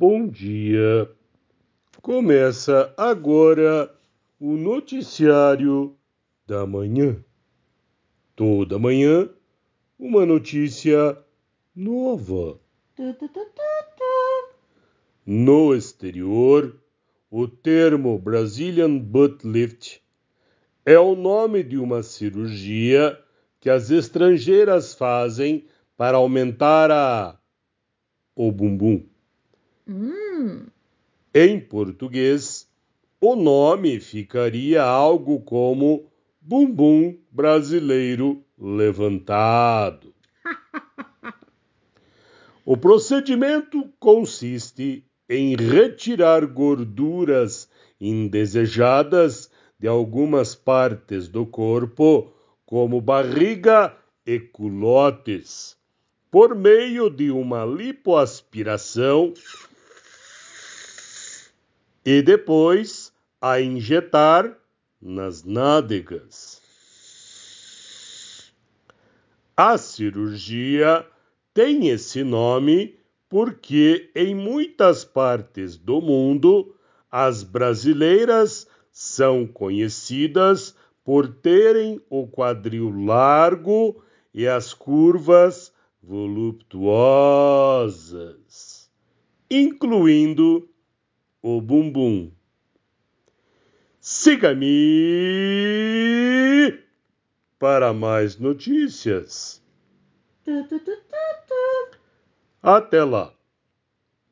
Bom dia. Começa agora o noticiário da manhã. Toda manhã, uma notícia nova. No exterior, o termo Brazilian Butt Lift é o nome de uma cirurgia que as estrangeiras fazem para aumentar a o bumbum. Hum. Em português, o nome ficaria algo como bumbum brasileiro levantado. o procedimento consiste em retirar gorduras indesejadas de algumas partes do corpo, como barriga e culotes por meio de uma lipoaspiração e depois a injetar nas nádegas. A cirurgia tem esse nome porque em muitas partes do mundo as brasileiras são conhecidas por terem o quadril largo e as curvas voluptuosas, incluindo o bumbum. Siga-me para mais notícias. Até lá.